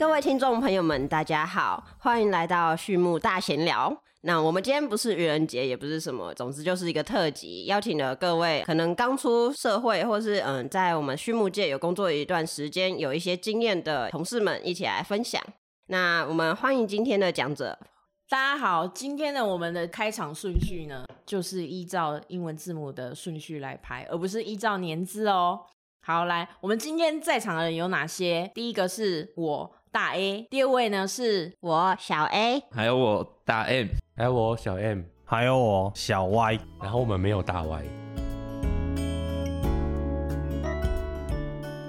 各位听众朋友们，大家好，欢迎来到畜牧大闲聊。那我们今天不是愚人节，也不是什么，总之就是一个特辑，邀请了各位可能刚出社会，或是嗯，在我们畜牧界有工作一段时间，有一些经验的同事们一起来分享。那我们欢迎今天的讲者。大家好，今天的我们的开场顺序呢，就是依照英文字母的顺序来排，而不是依照年资哦。好，来，我们今天在场的人有哪些？第一个是我大 A，第二位呢是我小 A，还有我大 M，还有我小 M，还有我小 Y，然后我们没有大 Y。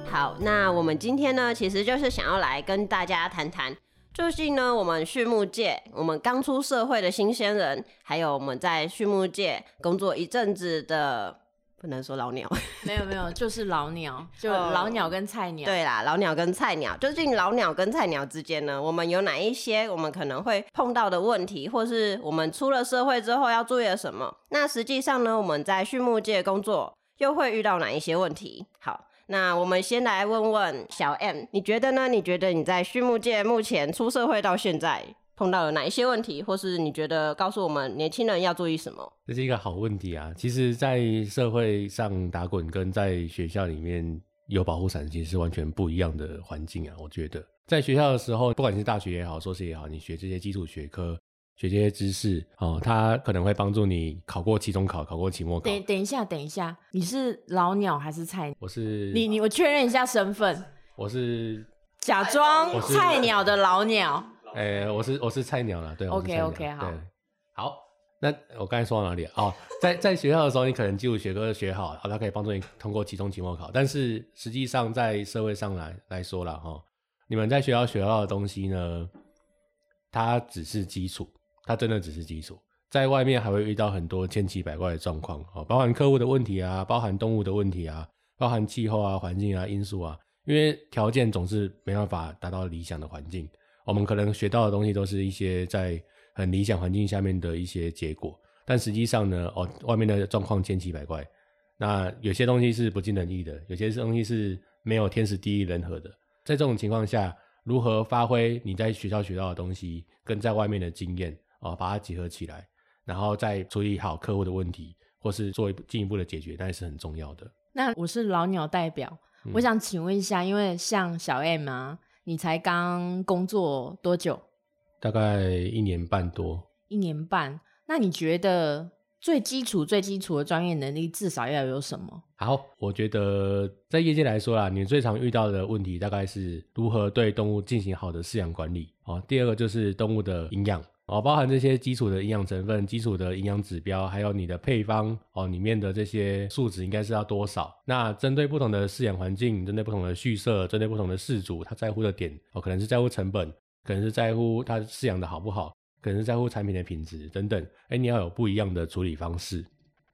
好，那我们今天呢，其实就是想要来跟大家谈谈，最近呢，我们畜牧界，我们刚出社会的新鲜人，还有我们在畜牧界工作一阵子的。不能说老鸟，没有没有，就是老鸟，就老鸟跟菜鸟。对啦，老鸟跟菜鸟，究竟老鸟跟菜鸟之间呢，我们有哪一些我们可能会碰到的问题，或是我们出了社会之后要注意的什么？那实际上呢，我们在畜牧界工作又会遇到哪一些问题？好，那我们先来问问小 M，你觉得呢？你觉得你在畜牧界目前出社会到现在？碰到了哪一些问题，或是你觉得告诉我们年轻人要注意什么？这是一个好问题啊！其实，在社会上打滚跟在学校里面有保护伞，其实是完全不一样的环境啊！我觉得，在学校的时候，不管是大学也好，硕士也好，你学这些基础学科，学这些知识，哦，它可能会帮助你考过期中考，考过期末考。等等一下，等一下，你是老鸟还是菜？我是你你我确认一下身份。我是假装菜鸟的老鸟。哎，我是我是菜鸟了，对，OK OK 好，好，那我刚才说到哪里啊哦，在在学校的时候，你可能基础学科学好，好，它可以帮助你通过期中、期末考。但是实际上在社会上来来说了哈，你们在学校学到的东西呢，它只是基础，它真的只是基础。在外面还会遇到很多千奇百怪的状况哦，包含客户的问题啊，包含动物的问题啊，包含气候啊、环境啊因素啊，因为条件总是没办法达到理想的环境。我们可能学到的东西都是一些在很理想环境下面的一些结果，但实际上呢，哦，外面的状况千奇百怪。那有些东西是不尽人意的，有些东西是没有天时地利人和的。在这种情况下，如何发挥你在学校学到的东西跟在外面的经验啊，把它结合起来，然后再处理好客户的问题，或是做进一步的解决，那是很重要的。那我是老鸟代表，我想请问一下，因为像小 M 啊。你才刚工作多久？大概一年半多。一年半，那你觉得最基础、最基础的专业能力至少要有什么？好，我觉得在业界来说啦，你最常遇到的问题大概是如何对动物进行好的饲养管理。哦，第二个就是动物的营养。哦，包含这些基础的营养成分、基础的营养指标，还有你的配方哦，里面的这些数值应该是要多少？那针对不同的饲养环境，针对不同的畜舍，针对不同的饲主，他在乎的点哦，可能是在乎成本，可能是在乎他饲养的好不好，可能是在乎产品的品质等等。哎，你要有不一样的处理方式。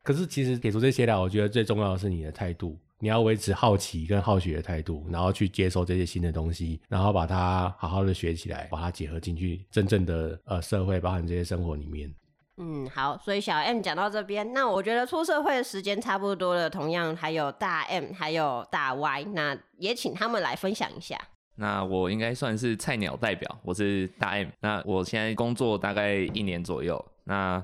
可是其实给出这些来，我觉得最重要的是你的态度。你要维持好奇跟好学的态度，然后去接受这些新的东西，然后把它好好的学起来，把它结合进去真正的呃社会，包含这些生活里面。嗯，好，所以小 M 讲到这边，那我觉得出社会的时间差不多了，同样还有大 M 还有大 Y，那也请他们来分享一下。那我应该算是菜鸟代表，我是大 M，那我现在工作大概一年左右，那。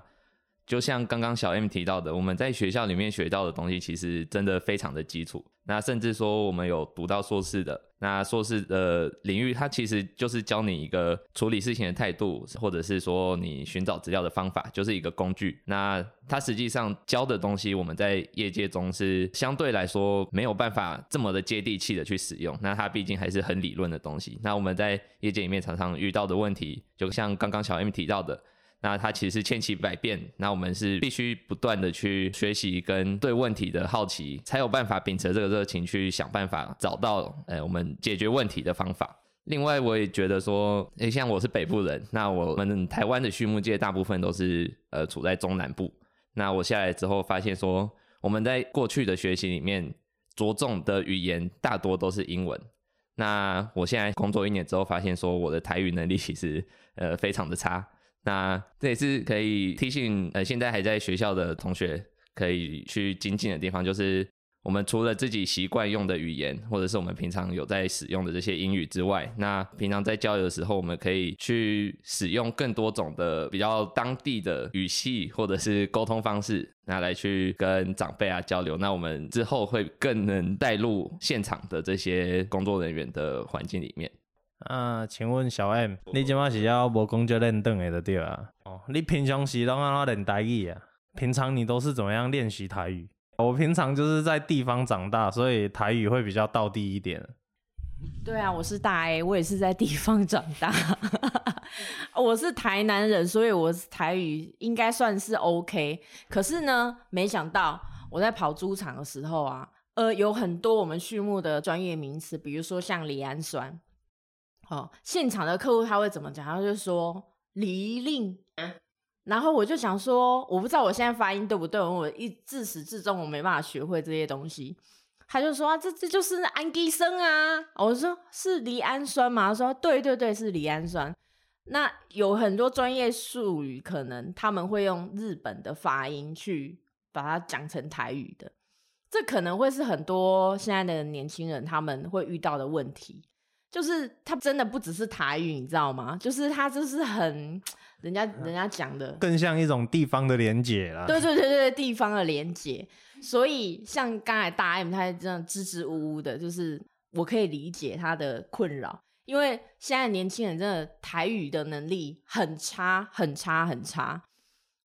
就像刚刚小 M 提到的，我们在学校里面学到的东西，其实真的非常的基础。那甚至说我们有读到硕士的，那硕士的领域，它其实就是教你一个处理事情的态度，或者是说你寻找资料的方法，就是一个工具。那它实际上教的东西，我们在业界中是相对来说没有办法这么的接地气的去使用。那它毕竟还是很理论的东西。那我们在业界里面常常遇到的问题，就像刚刚小 M 提到的。那它其实千奇百变，那我们是必须不断的去学习跟对问题的好奇，才有办法秉持这个热情去想办法找到，呃，我们解决问题的方法。另外，我也觉得说，诶，像我是北部人，那我们台湾的畜牧界大部分都是呃处在中南部。那我下来之后发现说，我们在过去的学习里面着重的语言大多都是英文。那我现在工作一年之后发现说，我的台语能力其实呃非常的差。那这也是可以提醒呃，现在还在学校的同学可以去精进的地方，就是我们除了自己习惯用的语言，或者是我们平常有在使用的这些英语之外，那平常在交流的时候，我们可以去使用更多种的比较当地的语系或者是沟通方式，那来去跟长辈啊交流。那我们之后会更能带入现场的这些工作人员的环境里面。啊，请问小 M，你即马是要无工作练凳的就对啊？哦，你平常时拢安怎练台语啊？平常你都是怎么样练习台语？我平常就是在地方长大，所以台语会比较道地一点。对啊，我是大 A，我也是在地方长大。我是台南人，所以我台语应该算是 OK。可是呢，没想到我在跑猪场的时候啊，呃，有很多我们畜牧的专业名词，比如说像离氨酸。哦，现场的客户他会怎么讲？他就说离令。然后我就想说，我不知道我现在发音对不对，我一自始至终我没办法学会这些东西。他就说这这就是氨基酸啊，我说是离氨酸吗？他说对对对，是离氨酸。那有很多专业术语，可能他们会用日本的发音去把它讲成台语的，这可能会是很多现在的年轻人他们会遇到的问题。就是他真的不只是台语，你知道吗？就是他就是很人家人家讲的，更像一种地方的连结啦。对对对对，地方的连结。所以像刚才大 M 他这样支支吾吾的，就是我可以理解他的困扰，因为现在年轻人真的台语的能力很差，很差，很差。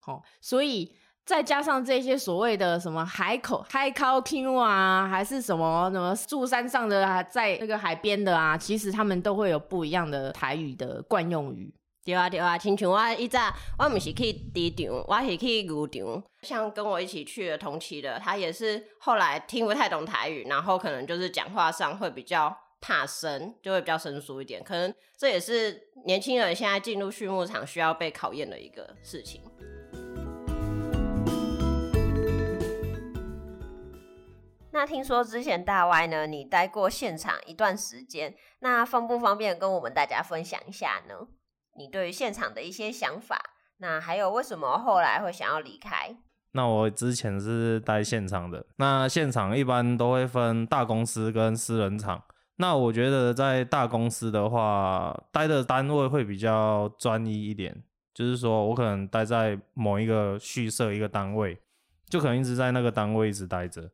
好，所以。再加上这些所谓的什么海口 High Q 啊，还是什么什么住山上的啊，在那个海边的啊，其实他们都会有不一样的台语的惯用语。对啊对啊，亲像我一早我不是去机场，我是去渔场。像跟我一起去的同期的，他也是后来听不太懂台语，然后可能就是讲话上会比较怕生，就会比较生疏一点。可能这也是年轻人现在进入畜牧场需要被考验的一个事情。那听说之前大 Y 呢，你待过现场一段时间，那方不方便跟我们大家分享一下呢？你对于现场的一些想法，那还有为什么后来会想要离开？那我之前是待现场的，那现场一般都会分大公司跟私人厂。那我觉得在大公司的话，待的单位会比较专一一点，就是说我可能待在某一个畜舍一个单位，就可能一直在那个单位一直待着。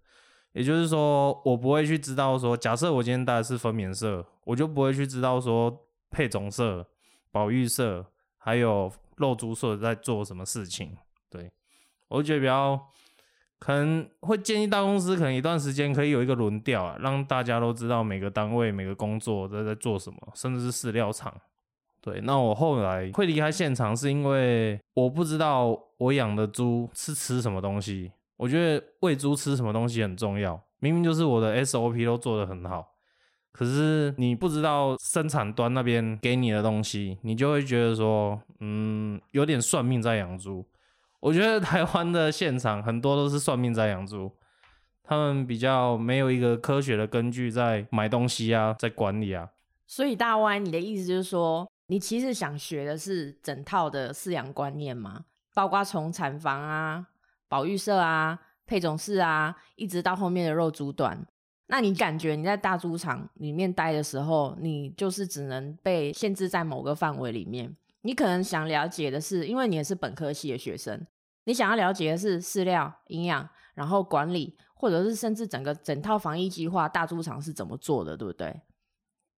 也就是说，我不会去知道说，假设我今天带的是分娩社，我就不会去知道说配种社、保育社还有肉猪社在做什么事情。对我觉得比较可能会建议大公司可能一段时间可以有一个轮调啊，让大家都知道每个单位每个工作在在做什么，甚至是饲料厂。对，那我后来会离开现场，是因为我不知道我养的猪是吃什么东西。我觉得喂猪吃什么东西很重要，明明就是我的 SOP 都做得很好，可是你不知道生产端那边给你的东西，你就会觉得说，嗯，有点算命在养猪。我觉得台湾的现场很多都是算命在养猪，他们比较没有一个科学的根据在买东西啊，在管理啊。所以大歪，你的意思就是说，你其实想学的是整套的饲养观念吗？包括从产房啊。保育社啊，配种室啊，一直到后面的肉猪段。那你感觉你在大猪场里面待的时候，你就是只能被限制在某个范围里面。你可能想了解的是，因为你也是本科系的学生，你想要了解的是饲料、营养，然后管理，或者是甚至整个整套防疫计划，大猪场是怎么做的，对不对？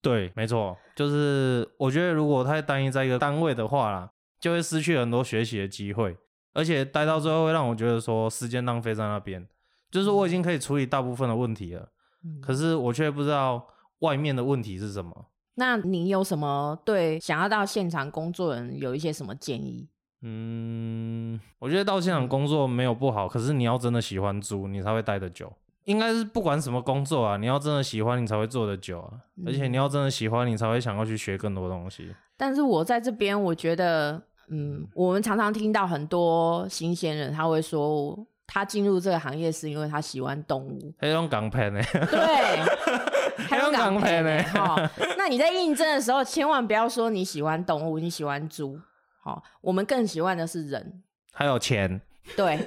对，没错，就是我觉得如果太单一在一个单位的话啦，就会失去很多学习的机会。而且待到最后会让我觉得说时间浪费在那边，就是我已经可以处理大部分的问题了，可是我却不知道外面的问题是什么。那你有什么对想要到现场工作人有一些什么建议？嗯，我觉得到现场工作没有不好，可是你要真的喜欢猪，你才会待得久。应该是不管什么工作啊，你要真的喜欢，你才会做得久啊。而且你要真的喜欢，你才会想要去学更多东西。但是我在这边，我觉得。嗯，我们常常听到很多新鲜人，他会说他进入这个行业是因为他喜欢动物。黑龙港片呢？对，黑龙港片呢？好，那你在应征的时候，千万不要说你喜欢动物，你喜欢猪。好，我们更喜欢的是人，还有钱。对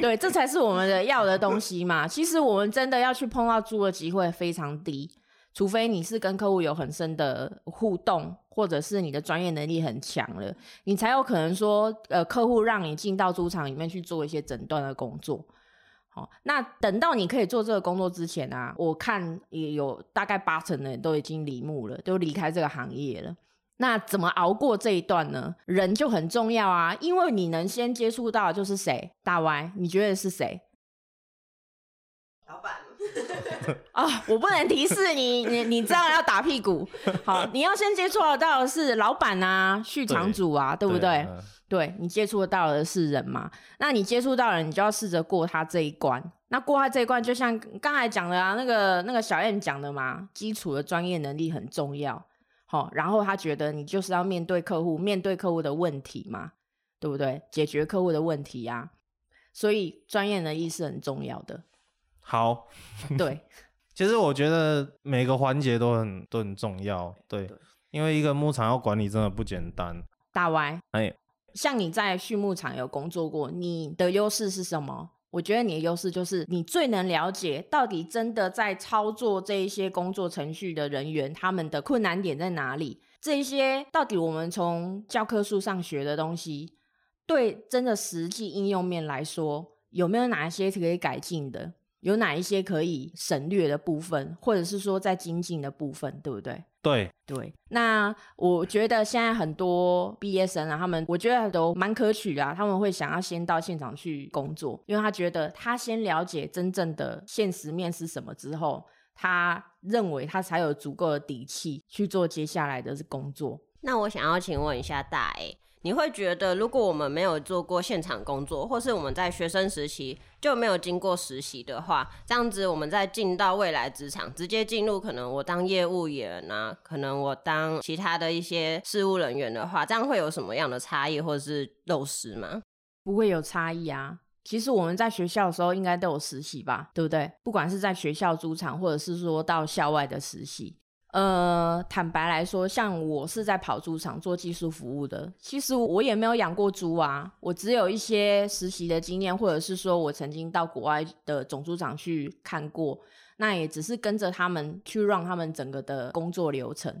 对，这才是我们的要的东西嘛。其实我们真的要去碰到猪的机会非常低，除非你是跟客户有很深的互动，或者是你的专业能力很强了，你才有可能说，呃，客户让你进到猪场里面去做一些诊断的工作。好，那等到你可以做这个工作之前啊，我看也有大概八成的人都已经离幕了，都离开这个行业了。那怎么熬过这一段呢？人就很重要啊，因为你能先接触到就是谁？大 Y，你觉得是谁？老板，啊、我不能提示你，你你这样要打屁股。好，你要先接触得到的是老板啊、续场主啊，对不对？嗯对你接触得到的是人嘛？那你接触到人，你就要试着过他这一关。那过他这一关，就像刚才讲的啊，那个那个小燕讲的嘛，基础的专业能力很重要。好，然后他觉得你就是要面对客户，面对客户的问题嘛，对不对？解决客户的问题呀、所以专业能力是很重要的。好，对，其实我觉得每个环节都很都很重要，对，因为一个牧场要管理真的不简单。大歪哎，像你在畜牧场有工作过，你的优势是什么？我觉得你的优势就是你最能了解到底真的在操作这一些工作程序的人员，他们的困难点在哪里？这一些到底我们从教科书上学的东西，对真的实际应用面来说，有没有哪一些是可以改进的？有哪一些可以省略的部分，或者是说在精进的部分，对不对？对，对，那我觉得现在很多毕业生啊，他们我觉得都蛮可取的啊，他们会想要先到现场去工作，因为他觉得他先了解真正的现实面是什么之后，他认为他才有足够的底气去做接下来的工作。那我想要请问一下大 A，你会觉得如果我们没有做过现场工作，或是我们在学生时期就没有经过实习的话，这样子我们在进到未来职场，直接进入可能我当业务员啊，可能我当其他的一些事务人员的话，这样会有什么样的差异或者是漏失吗？不会有差异啊。其实我们在学校的时候应该都有实习吧，对不对？不管是在学校主场，或者是说到校外的实习。呃，坦白来说，像我是在跑猪场做技术服务的，其实我也没有养过猪啊，我只有一些实习的经验，或者是说我曾经到国外的种猪场去看过，那也只是跟着他们去让他们整个的工作流程，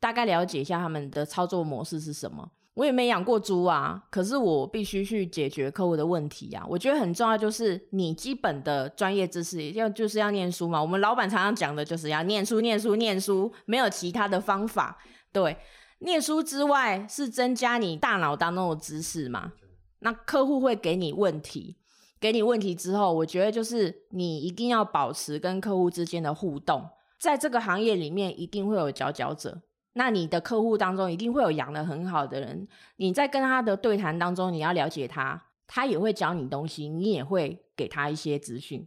大概了解一下他们的操作模式是什么。我也没养过猪啊，可是我必须去解决客户的问题啊。我觉得很重要，就是你基本的专业知识要就是要念书嘛。我们老板常常讲的就是要念书、念书、念书，没有其他的方法。对，念书之外是增加你大脑当中的知识嘛。那客户会给你问题，给你问题之后，我觉得就是你一定要保持跟客户之间的互动，在这个行业里面一定会有佼佼者。那你的客户当中一定会有养的很好的人，你在跟他的对谈当中，你要了解他，他也会教你东西，你也会给他一些资讯。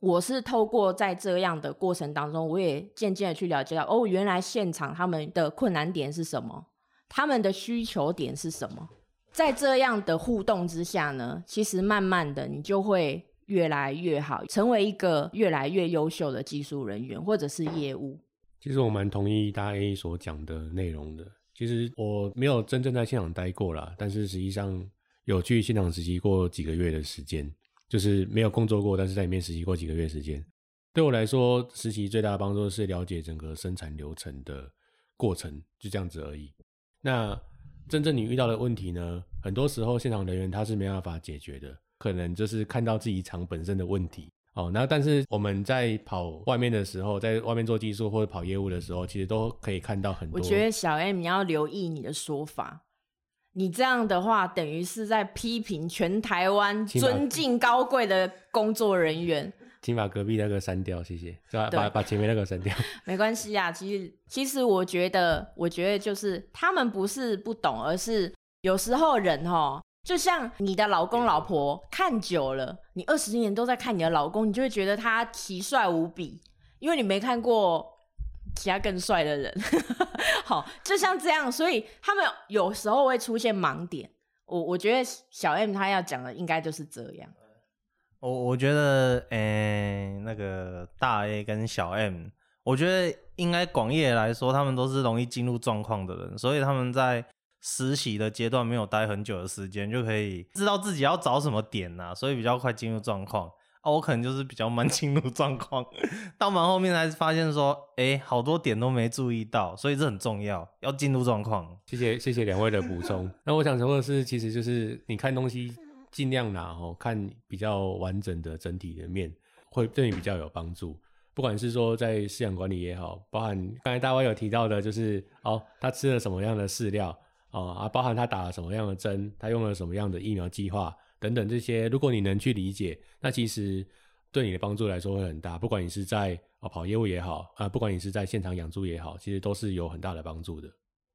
我是透过在这样的过程当中，我也渐渐的去了解到，哦，原来现场他们的困难点是什么，他们的需求点是什么。在这样的互动之下呢，其实慢慢的你就会越来越好，成为一个越来越优秀的技术人员或者是业务。其实我蛮同意大 A 所讲的内容的。其实我没有真正在现场待过啦，但是实际上有去现场实习过几个月的时间，就是没有工作过，但是在里面实习过几个月时间。对我来说，实习最大的帮助是了解整个生产流程的过程，就这样子而已。那真正你遇到的问题呢，很多时候现场人员他是没办法解决的，可能就是看到自己厂本身的问题。哦，那但是我们在跑外面的时候，在外面做技术或者跑业务的时候，其实都可以看到很多。我觉得小 M 你要留意你的说法，你这样的话等于是在批评全台湾尊敬高贵的工作人员。请把隔壁那个删掉，谢谢。把对把把前面那个删掉。没关系啊，其实其实我觉得，我觉得就是他们不是不懂，而是有时候人哦，就像你的老公老婆看久了，你二十年都在看你的老公，你就会觉得他奇帅无比，因为你没看过其他更帅的人。好，就像这样，所以他们有时候会出现盲点。我我觉得小 M 他要讲的应该就是这样。我我觉得，诶、那个大 A 跟小 M，我觉得应该广义来说，他们都是容易进入状况的人，所以他们在实习的阶段没有待很久的时间，就可以知道自己要找什么点呐、所以比较快进入状况。啊，我可能就是比较慢 进入状况，到蛮后面才发现说，哎、好多点都没注意到，所以这很重要，要进入状况。谢谢谢谢两位的补充。那我想说的是，其实就是你看东西尽量拿哦，看比较完整的整体的面，会对你比较有帮助。不管是说在饲养管理也好，包含刚才大卫有提到的，就是哦，他吃了什么样的饲料哦啊，包含他打了什么样的针，他用了什么样的疫苗计划等等这些，如果你能去理解，那其实对你的帮助来说会很大。不管你是在哦跑业务也好啊，不管你是在现场养猪也好，其实都是有很大的帮助的。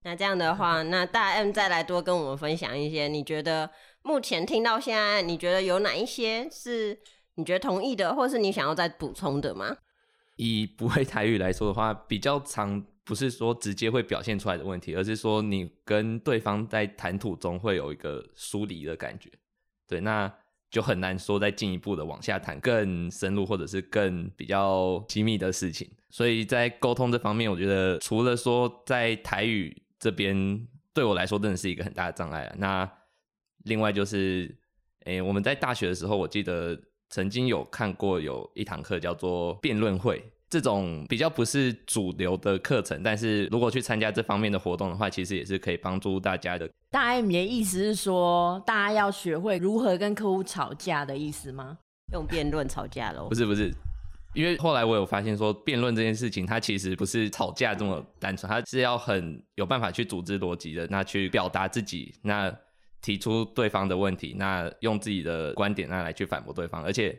那这样的话，那大 M 再来多跟我们分享一些，你觉得目前听到现在，你觉得有哪一些是你觉得同意的，或是你想要再补充的吗？以不会台语来说的话，比较常不是说直接会表现出来的问题，而是说你跟对方在谈吐中会有一个疏离的感觉。对，那就很难说再进一步的往下谈更深入或者是更比较机密的事情。所以在沟通这方面，我觉得除了说在台语这边对我来说真的是一个很大的障碍啊。那另外就是，诶、我们在大学的时候，我记得曾经有看过有一堂课叫做辩论会。这种比较不是主流的课程，但是如果去参加这方面的活动的话，其实也是可以帮助大家的。大 M 你的意思是说，大家要学会如何跟客户吵架的意思吗？用辩论吵架喽不？是不是，因为后来我有发现说，辩论这件事情，它其实不是吵架这么单纯，它是要很有办法去组织逻辑的，那去表达自己，那提出对方的问题，那用自己的观点那来去反驳对方，而且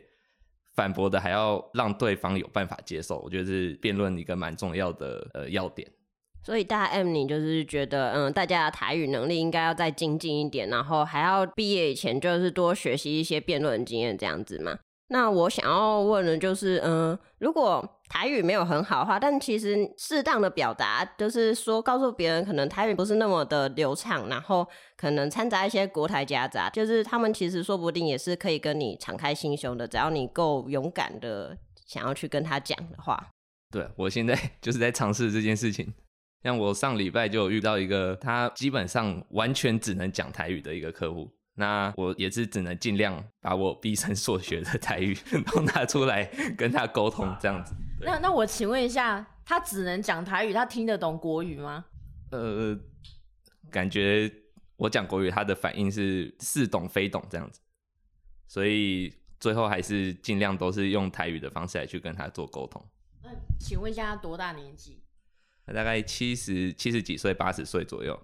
反驳的还要让对方有办法接受，我觉得是辩论一个蛮重要的呃要点。所以大 M 你就是觉得，嗯，大家的台语能力应该要再精进一点，然后还要毕业以前就是多学习一些辩论经验这样子吗。那我想要问的就是，嗯，如果台语没有很好的话，但其实适当的表达，就是说告诉别人可能台语不是那么的流畅，然后可能掺杂一些国台夹杂，就是他们其实说不定也是可以跟你敞开心胸的，只要你够勇敢的想要去跟他讲的话。对我现在 就是在尝试这件事情。像我上礼拜就遇到一个，他基本上完全只能讲台语的一个客户，那我也是只能尽量把我毕生所学的台语 都拿出来跟他沟通，这样子。那那我请问一下，他只能讲台语，他听得懂国语吗？呃，感觉我讲国语，他的反应是似懂非懂这样子，所以最后还是尽量都是用台语的方式来去跟他做沟通。那请问一下，他多大年纪？他大概七十七十几岁、八十岁左右。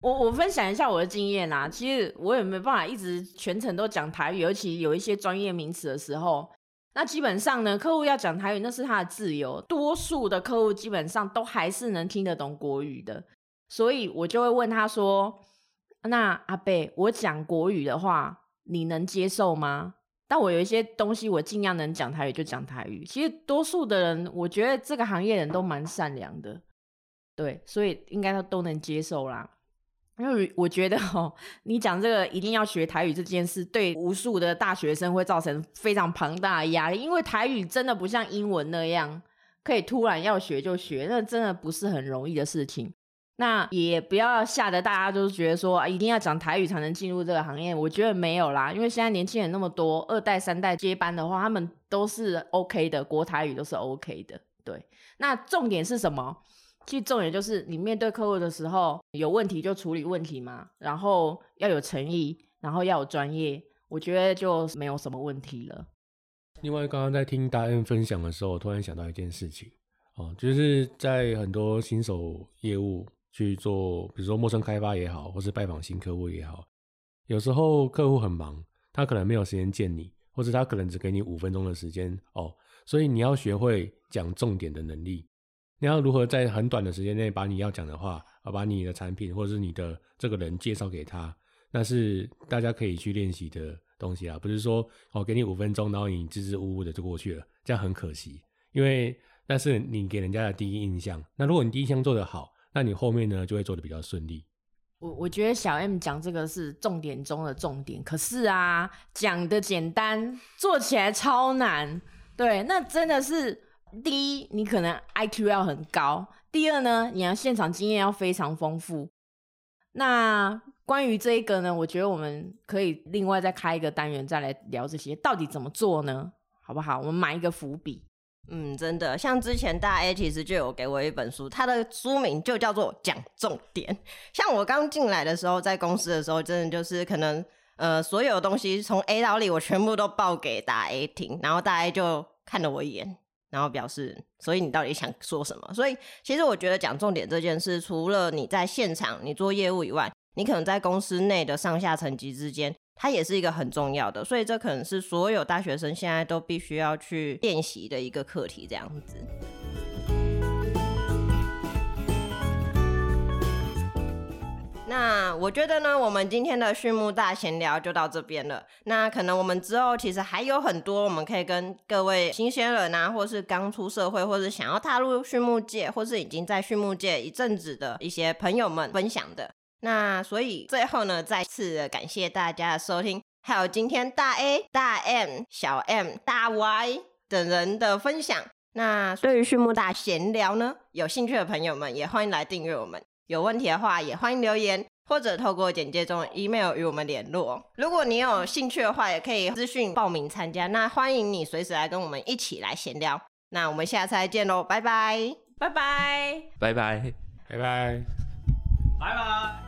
我我分享一下我的经验啦，其实我也没办法一直全程都讲台语，尤其有一些专业名词的时候，那基本上呢，客户要讲台语那是他的自由，多数的客户基本上都还是能听得懂国语的，所以我就会问他说：“那阿贝，我讲国语的话，你能接受吗？”但我有一些东西，我尽量能讲台语就讲台语。其实多数的人，我觉得这个行业人都蛮善良的，对，所以应该都都能接受啦。因为我觉得哦，你讲这个一定要学台语这件事，对无数的大学生会造成非常庞大的压力，因为台语真的不像英文那样可以突然要学就学，那真的不是很容易的事情。那也不要吓得大家都觉得说、啊、一定要讲台语才能进入这个行业，我觉得没有啦，因为现在年轻人那么多，二代三代接班的话，他们都是 OK 的，国台语都是 OK 的。对，那重点是什么？其实重点就是你面对客户的时候，有问题就处理问题嘛，然后要有诚意，然后要有专业，我觉得就没有什么问题了。另外，刚刚在听大 N 分享的时候，我突然想到一件事情哦，就是在很多新手业务去做，比如说陌生开发也好，或是拜访新客户也好，有时候客户很忙，他可能没有时间见你，或者他可能只给你五分钟的时间哦，所以你要学会讲重点的能力。你要如何在很短的时间内把你要讲的话，把你的产品或者是你的这个人介绍给他，那是大家可以去练习的东西啊，不是说哦给你五分钟，然后你支支吾吾的就过去了，这样很可惜，因为那是你给人家的第一印象。那如果你第一印象做得好，那你后面呢就会做得比较顺利。我我觉得小 M 讲这个是重点中的重点，可是啊，讲的简单，做起来超难。对，那真的是第一，你可能 IQ 要很高；第二呢，你要现场经验要非常丰富。那关于这一个呢，我觉得我们可以另外再开一个单元再来聊这些，到底怎么做呢？好不好？我们埋一个伏笔。嗯，真的，像之前大 A 其实就有给我一本书，它的书名就叫做《讲重点》。像我刚进来的时候，在公司的时候，真的就是可能呃，所有东西从 A 到 Z，我全部都报给大 A 听，然后大 A 就看了我一眼，然后表示，所以你到底想说什么？所以其实我觉得讲重点这件事，除了你在现场你做业务以外，你可能在公司内的上下层级之间。它也是一个很重要的，所以这可能是所有大学生现在都必须要去练习的一个课题，这样子。那我觉得呢，我们今天的畜牧大闲聊就到这边了。那可能我们之后其实还有很多，我们可以跟各位新鲜人啊，或是刚出社会，或是想要踏入畜牧界，或是已经在畜牧界一阵子的一些朋友们分享的。那所以最后呢，再次感谢大家的收听，还有今天大 A、大 M、小 M、大 Y 等人的分享。那对于畜牧大闲聊呢，有兴趣的朋友们也欢迎来订阅我们。有问题的话，也欢迎留言或者透过简介中的 email 与我们联络。如果你有兴趣的话，也可以资讯报名参加。那欢迎你随时来跟我们一起来闲聊。那我们下次再见喽，拜拜，拜拜，拜拜，拜拜，拜拜。